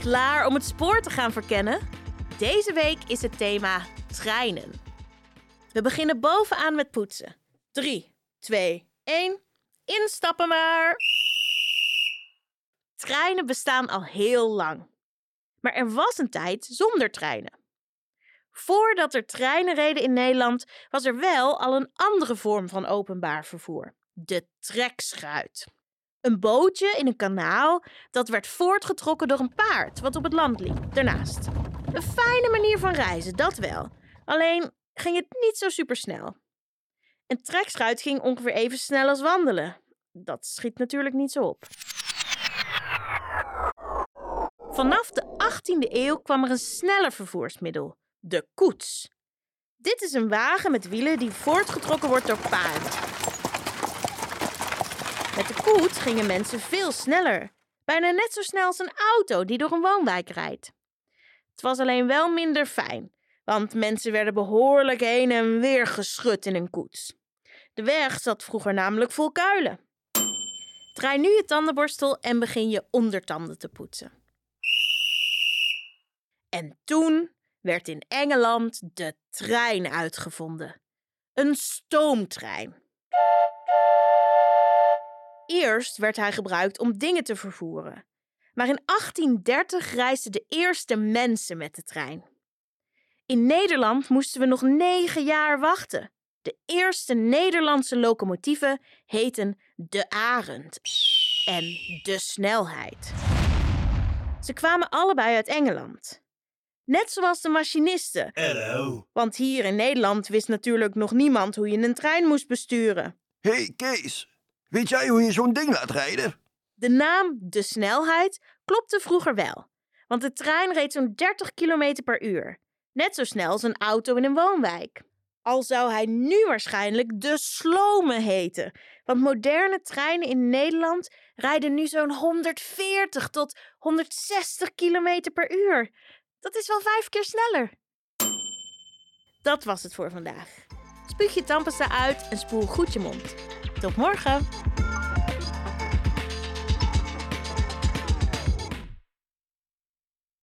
Klaar om het spoor te gaan verkennen? Deze week is het thema treinen. We beginnen bovenaan met poetsen. 3, 2, 1. Instappen maar! Treinen bestaan al heel lang. Maar er was een tijd zonder treinen. Voordat er treinen reden in Nederland, was er wel al een andere vorm van openbaar vervoer: de trekschuit. Een bootje in een kanaal dat werd voortgetrokken door een paard wat op het land liep, daarnaast. Een fijne manier van reizen, dat wel. Alleen ging het niet zo supersnel. Een trekschuit ging ongeveer even snel als wandelen. Dat schiet natuurlijk niet zo op. Vanaf de 18e eeuw kwam er een sneller vervoersmiddel, de koets. Dit is een wagen met wielen die voortgetrokken wordt door paarden. Met de koets gingen mensen veel sneller, bijna net zo snel als een auto die door een woonwijk rijdt. Het was alleen wel minder fijn, want mensen werden behoorlijk heen en weer geschud in een koets. De weg zat vroeger namelijk vol kuilen. Draai nu je tandenborstel en begin je ondertanden te poetsen. En toen werd in Engeland de trein uitgevonden. Een stoomtrein. Eerst werd hij gebruikt om dingen te vervoeren. Maar in 1830 reisden de eerste mensen met de trein. In Nederland moesten we nog negen jaar wachten. De eerste Nederlandse locomotieven heten de Arend en de Snelheid. Ze kwamen allebei uit Engeland. Net zoals de machinisten. Hallo. Want hier in Nederland wist natuurlijk nog niemand hoe je een trein moest besturen. Hé hey Kees, weet jij hoe je zo'n ding laat rijden? De naam De Snelheid klopte vroeger wel. Want de trein reed zo'n 30 km per uur. Net zo snel als een auto in een woonwijk. Al zou hij nu waarschijnlijk de Slome heten. Want moderne treinen in Nederland rijden nu zo'n 140 tot 160 km per uur. Dat is wel vijf keer sneller. Dat was het voor vandaag. Spuug je tandpasta uit en spoel goed je mond. Tot morgen!